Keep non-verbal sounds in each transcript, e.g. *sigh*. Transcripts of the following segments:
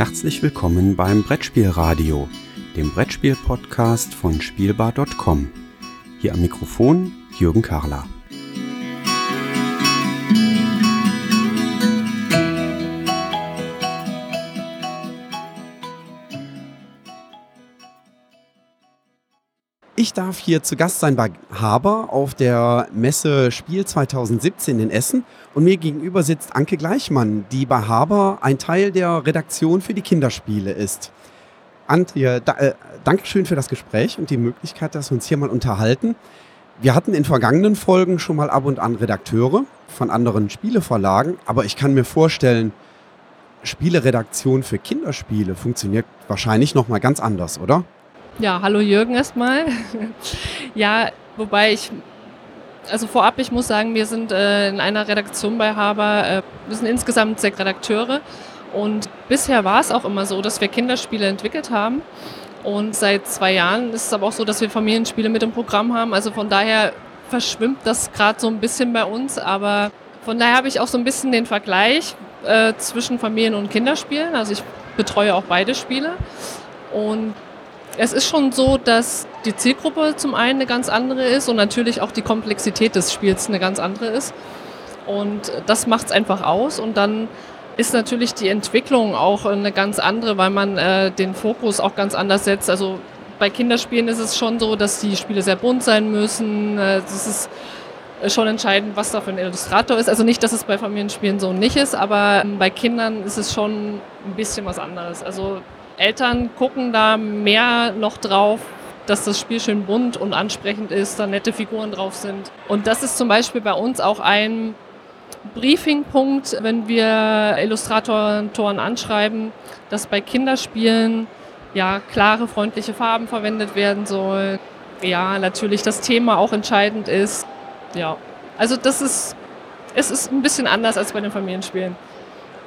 Herzlich willkommen beim Brettspielradio, dem Brettspiel-Podcast von Spielbar.com. Hier am Mikrofon Jürgen Karler. Ich darf hier zu Gast sein bei Haber auf der Messe Spiel 2017 in Essen und mir gegenüber sitzt Anke Gleichmann, die bei Haber ein Teil der Redaktion für die Kinderspiele ist. Antje, da, äh, Dankeschön für das Gespräch und die Möglichkeit, dass wir uns hier mal unterhalten. Wir hatten in vergangenen Folgen schon mal ab und an Redakteure von anderen Spieleverlagen, aber ich kann mir vorstellen, Spieleredaktion für Kinderspiele funktioniert wahrscheinlich noch mal ganz anders, oder? Ja, hallo Jürgen erstmal. ja, wobei ich, also vorab, ich muss sagen, wir sind äh, in einer Redaktion bei Haber, äh, wir sind insgesamt sechs Redakteure und bisher war es auch immer so, dass wir Kinderspiele entwickelt haben. Und seit zwei Jahren ist es aber auch so, dass wir Familienspiele mit im Programm haben. Also von daher verschwimmt das gerade so ein bisschen bei uns. Aber von daher habe ich auch so ein bisschen den Vergleich äh, zwischen Familien- und Kinderspielen. Also ich betreue auch beide Spiele. Und es ist schon so, dass die Zielgruppe zum einen eine ganz andere ist und natürlich auch die Komplexität des Spiels eine ganz andere ist. Und das macht es einfach aus. Und dann ist natürlich die Entwicklung auch eine ganz andere, weil man äh, den Fokus auch ganz anders setzt. Also bei Kinderspielen ist es schon so, dass die Spiele sehr bunt sein müssen. Äh, das ist schon entscheidend, was da für ein Illustrator ist. Also nicht, dass es bei Familienspielen so nicht ist, aber ähm, bei Kindern ist es schon ein bisschen was anderes. Also Eltern gucken da mehr noch drauf, dass das Spiel schön bunt und ansprechend ist, da nette Figuren drauf sind. Und das ist zum Beispiel bei uns auch ein Briefingpunkt, wenn wir Illustratoren anschreiben, dass bei Kinderspielen ja klare, freundliche Farben verwendet werden soll. Ja, natürlich das Thema auch entscheidend ist. Ja, also das ist, es ist ein bisschen anders als bei den Familienspielen.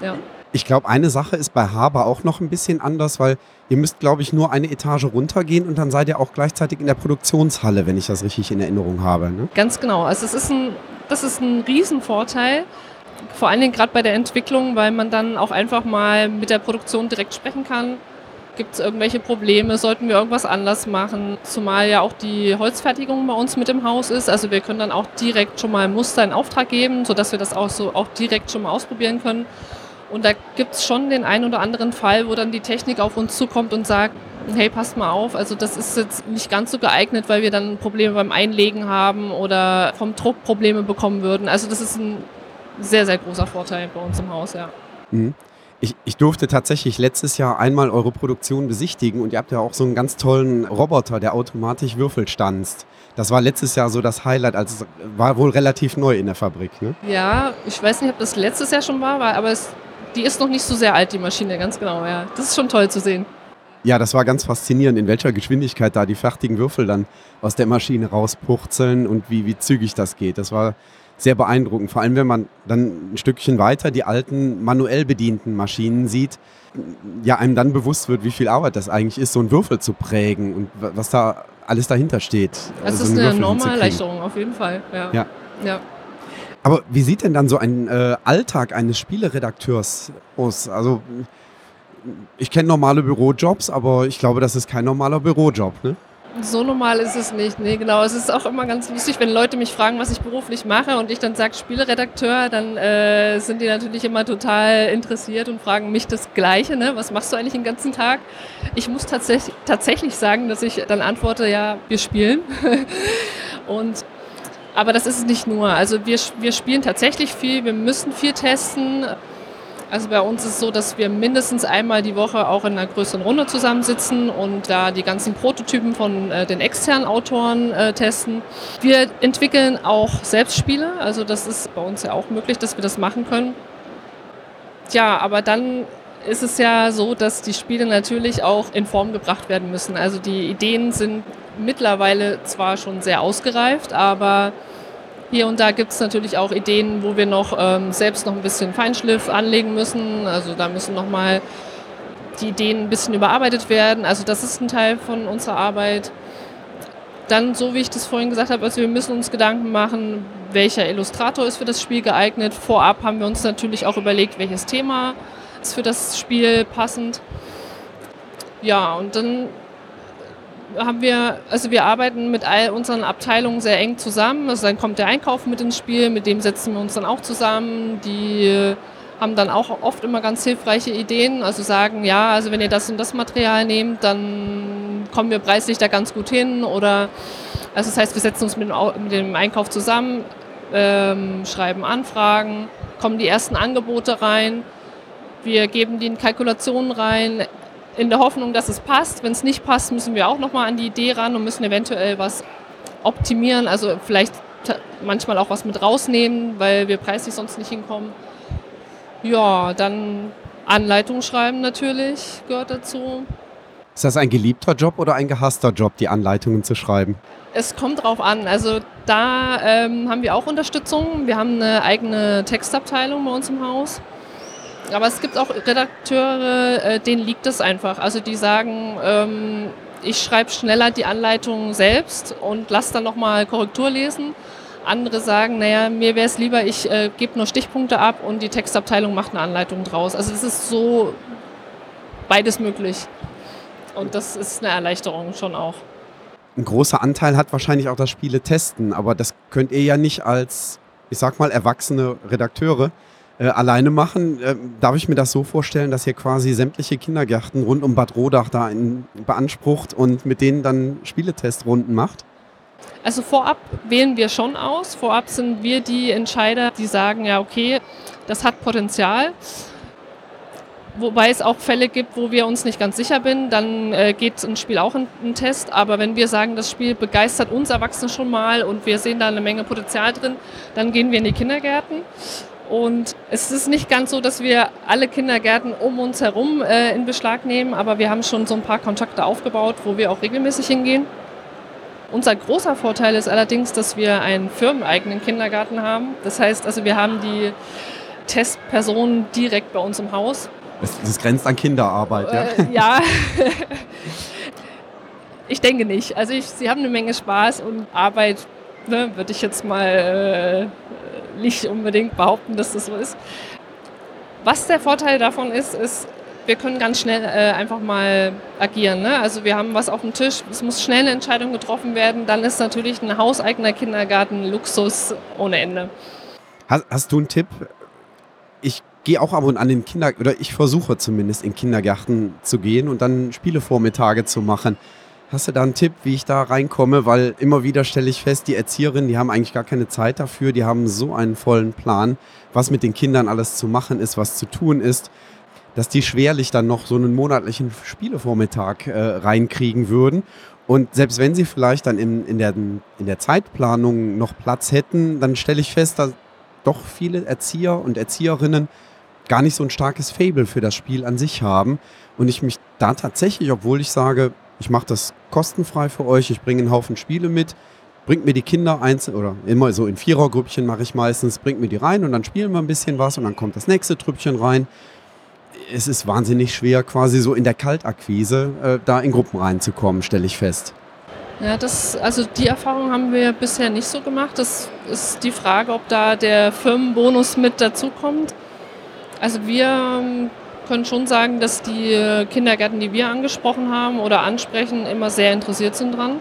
Ja. Ich glaube, eine Sache ist bei Haber auch noch ein bisschen anders, weil ihr müsst, glaube ich, nur eine Etage runtergehen und dann seid ihr auch gleichzeitig in der Produktionshalle, wenn ich das richtig in Erinnerung habe. Ne? Ganz genau. Also es ist ein, das ist ein Riesenvorteil, vor allen Dingen gerade bei der Entwicklung, weil man dann auch einfach mal mit der Produktion direkt sprechen kann. Gibt es irgendwelche Probleme? Sollten wir irgendwas anders machen? Zumal ja auch die Holzfertigung bei uns mit im Haus ist. Also wir können dann auch direkt schon mal Muster in Auftrag geben, sodass wir das auch so auch direkt schon mal ausprobieren können. Und da gibt es schon den einen oder anderen Fall, wo dann die Technik auf uns zukommt und sagt, hey, passt mal auf, also das ist jetzt nicht ganz so geeignet, weil wir dann Probleme beim Einlegen haben oder vom Druck Probleme bekommen würden. Also das ist ein sehr, sehr großer Vorteil bei uns im Haus, ja. Mhm. Ich, ich, durfte tatsächlich letztes Jahr einmal eure Produktion besichtigen und ihr habt ja auch so einen ganz tollen Roboter, der automatisch Würfel stanzt. Das war letztes Jahr so das Highlight, also war wohl relativ neu in der Fabrik, ne? Ja, ich weiß nicht, ob das letztes Jahr schon war, aber es die ist noch nicht so sehr alt, die Maschine, ganz genau, ja. Das ist schon toll zu sehen. Ja, das war ganz faszinierend, in welcher Geschwindigkeit da die fertigen Würfel dann aus der Maschine rauspurzeln und wie, wie zügig das geht. Das war sehr beeindruckend. Vor allem, wenn man dann ein Stückchen weiter die alten manuell bedienten Maschinen sieht, ja, einem dann bewusst wird, wie viel Arbeit das eigentlich ist, so einen Würfel zu prägen und was da alles dahinter steht. Das also ist eine enorme Erleichterung, auf jeden Fall. Ja. ja. ja. Aber wie sieht denn dann so ein äh, Alltag eines Spieleredakteurs aus? Also ich kenne normale Bürojobs, aber ich glaube, das ist kein normaler Bürojob, ne? So normal ist es nicht. Nee, genau. Es ist auch immer ganz lustig, wenn Leute mich fragen, was ich beruflich mache und ich dann sage Spieleredakteur, dann äh, sind die natürlich immer total interessiert und fragen mich das Gleiche. Ne? Was machst du eigentlich den ganzen Tag? Ich muss tatsächlich, tatsächlich sagen, dass ich dann antworte, ja, wir spielen. *laughs* und aber das ist es nicht nur. Also wir, wir spielen tatsächlich viel, wir müssen viel testen. Also bei uns ist es so, dass wir mindestens einmal die Woche auch in einer größeren Runde zusammensitzen und da die ganzen Prototypen von äh, den externen Autoren äh, testen. Wir entwickeln auch Selbstspiele, also das ist bei uns ja auch möglich, dass wir das machen können. Ja, aber dann ist es ja so, dass die Spiele natürlich auch in Form gebracht werden müssen. Also die Ideen sind mittlerweile zwar schon sehr ausgereift, aber hier und da gibt es natürlich auch Ideen, wo wir noch ähm, selbst noch ein bisschen Feinschliff anlegen müssen. Also da müssen nochmal die Ideen ein bisschen überarbeitet werden. Also das ist ein Teil von unserer Arbeit. Dann, so wie ich das vorhin gesagt habe, also wir müssen uns Gedanken machen, welcher Illustrator ist für das Spiel geeignet. Vorab haben wir uns natürlich auch überlegt, welches Thema ist für das Spiel passend. Ja, und dann haben wir, also wir arbeiten mit all unseren Abteilungen sehr eng zusammen. Also dann kommt der Einkauf mit ins Spiel, mit dem setzen wir uns dann auch zusammen. Die haben dann auch oft immer ganz hilfreiche Ideen. Also sagen, ja, also wenn ihr das und das Material nehmt, dann kommen wir preislich da ganz gut hin. Oder also das heißt, wir setzen uns mit dem, mit dem Einkauf zusammen, ähm, schreiben Anfragen, kommen die ersten Angebote rein. Wir geben die in Kalkulationen rein, in der Hoffnung, dass es passt. Wenn es nicht passt, müssen wir auch nochmal an die Idee ran und müssen eventuell was optimieren. Also vielleicht manchmal auch was mit rausnehmen, weil wir preislich sonst nicht hinkommen. Ja, dann Anleitung schreiben natürlich gehört dazu. Ist das ein geliebter Job oder ein gehasster Job, die Anleitungen zu schreiben? Es kommt drauf an. Also da ähm, haben wir auch Unterstützung. Wir haben eine eigene Textabteilung bei uns im Haus. Aber es gibt auch Redakteure, äh, denen liegt es einfach. Also die sagen, ähm, ich schreibe schneller die Anleitung selbst und lasse dann nochmal Korrektur lesen. Andere sagen, naja, mir wäre es lieber, ich äh, gebe nur Stichpunkte ab und die Textabteilung macht eine Anleitung draus. Also es ist so beides möglich. Und das ist eine Erleichterung schon auch. Ein großer Anteil hat wahrscheinlich auch das Spiele testen, aber das könnt ihr ja nicht als, ich sag mal, erwachsene Redakteure äh, alleine machen. Äh, darf ich mir das so vorstellen, dass ihr quasi sämtliche Kindergärten rund um Bad Rodach da in, beansprucht und mit denen dann Spieletestrunden macht? Also vorab wählen wir schon aus. Vorab sind wir die Entscheider, die sagen, ja, okay, das hat Potenzial. Wobei es auch Fälle gibt, wo wir uns nicht ganz sicher sind, dann äh, geht ein Spiel auch in einen Test. Aber wenn wir sagen, das Spiel begeistert uns Erwachsene schon mal und wir sehen da eine Menge Potenzial drin, dann gehen wir in die Kindergärten. Und es ist nicht ganz so, dass wir alle Kindergärten um uns herum äh, in Beschlag nehmen, aber wir haben schon so ein paar Kontakte aufgebaut, wo wir auch regelmäßig hingehen. Unser großer Vorteil ist allerdings, dass wir einen firmeneigenen Kindergarten haben. Das heißt, also wir haben die Testpersonen direkt bei uns im Haus. Das, das grenzt an Kinderarbeit, ja? Äh, ja. *laughs* ich denke nicht. Also ich, sie haben eine Menge Spaß und Arbeit, ne, würde ich jetzt mal äh, nicht unbedingt behaupten, dass das so ist. Was der Vorteil davon ist, ist, wir können ganz schnell äh, einfach mal agieren. Ne? Also wir haben was auf dem Tisch, es muss schnell eine Entscheidung getroffen werden, dann ist natürlich ein hauseigener Kindergarten Luxus ohne Ende. Hast, hast du einen Tipp? Ich gehe auch ab und an in Kinder oder ich versuche zumindest in Kindergärten zu gehen und dann Spielevormittage zu machen. Hast du da einen Tipp, wie ich da reinkomme? Weil immer wieder stelle ich fest, die Erzieherinnen, die haben eigentlich gar keine Zeit dafür. Die haben so einen vollen Plan, was mit den Kindern alles zu machen ist, was zu tun ist, dass die schwerlich dann noch so einen monatlichen Spielevormittag äh, reinkriegen würden. Und selbst wenn sie vielleicht dann in, in, der, in der Zeitplanung noch Platz hätten, dann stelle ich fest, dass doch viele Erzieher und Erzieherinnen gar nicht so ein starkes Fable für das Spiel an sich haben. Und ich mich da tatsächlich, obwohl ich sage, ich mache das kostenfrei für euch, ich bringe einen Haufen Spiele mit, bringt mir die Kinder einzeln oder immer so in Vierergrüppchen mache ich meistens, bringt mir die rein und dann spielen wir ein bisschen was und dann kommt das nächste Trüppchen rein. Es ist wahnsinnig schwer, quasi so in der Kaltakquise äh, da in Gruppen reinzukommen, stelle ich fest. Ja, das, also die Erfahrung haben wir bisher nicht so gemacht. Das ist die Frage, ob da der Firmenbonus mit dazukommt. Also wir ähm, können schon sagen, dass die Kindergärten, die wir angesprochen haben oder ansprechen, immer sehr interessiert sind dran.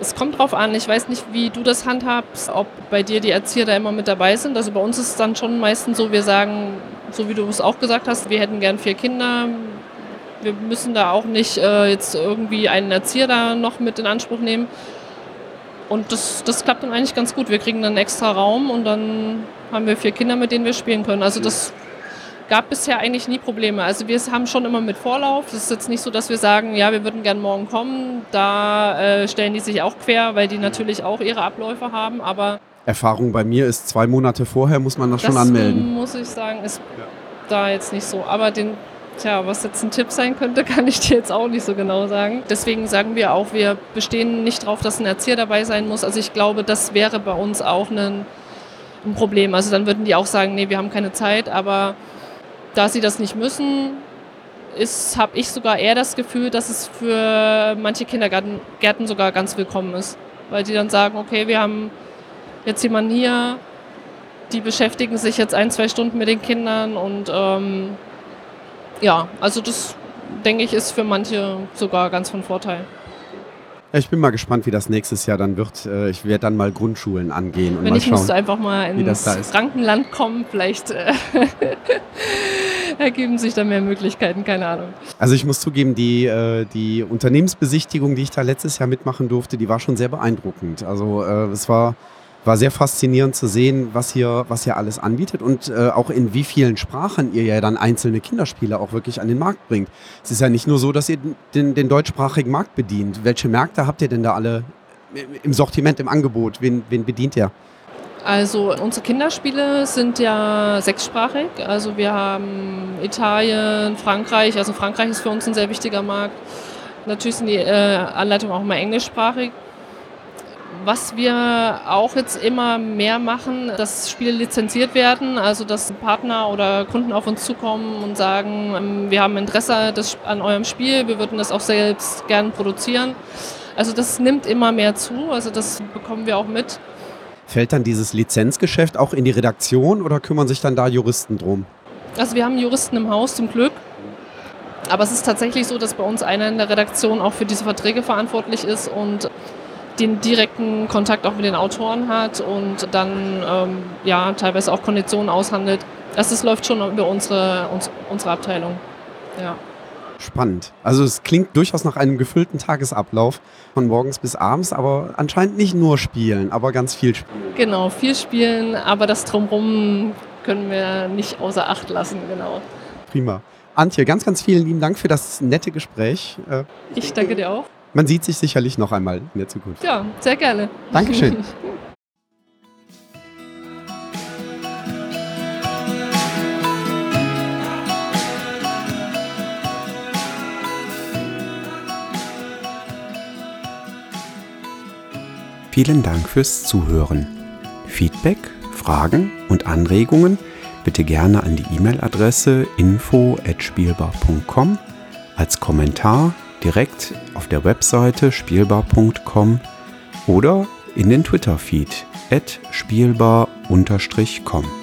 Es kommt drauf an, ich weiß nicht, wie du das handhabst, ob bei dir die Erzieher da immer mit dabei sind. Also bei uns ist es dann schon meistens so, wir sagen, so wie du es auch gesagt hast, wir hätten gern vier Kinder. Wir müssen da auch nicht äh, jetzt irgendwie einen Erzieher da noch mit in Anspruch nehmen. Und das, das klappt dann eigentlich ganz gut. Wir kriegen dann extra Raum und dann haben wir vier Kinder, mit denen wir spielen können. Also das gab bisher eigentlich nie Probleme. Also wir haben schon immer mit Vorlauf. Es ist jetzt nicht so, dass wir sagen, ja, wir würden gern morgen kommen. Da äh, stellen die sich auch quer, weil die natürlich auch ihre Abläufe haben. Aber Erfahrung bei mir ist zwei Monate vorher muss man das, das schon anmelden. Muss ich sagen, ist ja. da jetzt nicht so. Aber den Tja, was jetzt ein Tipp sein könnte, *laughs* kann ich dir jetzt auch nicht so genau sagen. Deswegen sagen wir auch, wir bestehen nicht darauf, dass ein Erzieher dabei sein muss. Also ich glaube, das wäre bei uns auch ein, ein Problem. Also dann würden die auch sagen, nee, wir haben keine Zeit, aber da sie das nicht müssen, habe ich sogar eher das Gefühl, dass es für manche Kindergärten Gärten sogar ganz willkommen ist. Weil die dann sagen, okay, wir haben jetzt jemanden hier, die beschäftigen sich jetzt ein, zwei Stunden mit den Kindern und ähm, ja, also das denke ich ist für manche sogar ganz von Vorteil. Ich bin mal gespannt, wie das nächstes Jahr dann wird. Äh, ich werde dann mal Grundschulen angehen und Wenn mal ich schauen. müsste einfach mal ins. Frankenland kommen, vielleicht äh, *laughs* ergeben sich da mehr Möglichkeiten, keine Ahnung. Also ich muss zugeben, die, äh, die Unternehmensbesichtigung, die ich da letztes Jahr mitmachen durfte, die war schon sehr beeindruckend. Also äh, es war, war sehr faszinierend zu sehen, was hier, was hier alles anbietet und äh, auch in wie vielen Sprachen ihr ja dann einzelne Kinderspiele auch wirklich an den Markt bringt. Es ist ja nicht nur so, dass ihr den, den deutschsprachigen Markt bedient. Welche Märkte habt ihr denn da alle im Sortiment, im Angebot? Wen, wen bedient ihr? Also unsere Kinderspiele sind ja sechssprachig. Also wir haben Italien, Frankreich. Also Frankreich ist für uns ein sehr wichtiger Markt. Natürlich sind die äh, Anleitungen auch immer englischsprachig. Was wir auch jetzt immer mehr machen, dass Spiele lizenziert werden, also dass Partner oder Kunden auf uns zukommen und sagen, ähm, wir haben Interesse an eurem Spiel, wir würden das auch selbst gern produzieren. Also das nimmt immer mehr zu, also das bekommen wir auch mit. Fällt dann dieses Lizenzgeschäft auch in die Redaktion oder kümmern sich dann da Juristen drum? Also wir haben Juristen im Haus zum Glück. Aber es ist tatsächlich so, dass bei uns einer in der Redaktion auch für diese Verträge verantwortlich ist und den direkten Kontakt auch mit den Autoren hat und dann ähm, ja teilweise auch Konditionen aushandelt. Also es läuft schon über unsere, uns, unsere Abteilung. Ja. Spannend. Also es klingt durchaus nach einem gefüllten Tagesablauf von morgens bis abends, aber anscheinend nicht nur spielen, aber ganz viel spielen. Genau, viel spielen, aber das drumherum können wir nicht außer Acht lassen, genau. Prima. Antje, ganz, ganz vielen lieben Dank für das nette Gespräch. Äh, Ich danke dir auch. Man sieht sich sicherlich noch einmal in der Zukunft. Ja, sehr gerne. Dankeschön. *laughs* Vielen Dank fürs Zuhören. Feedback, Fragen und Anregungen bitte gerne an die E-Mail-Adresse info@spielbar.com als Kommentar direkt auf der Webseite spielbar.com oder in den Twitter-Feed spielbar-com.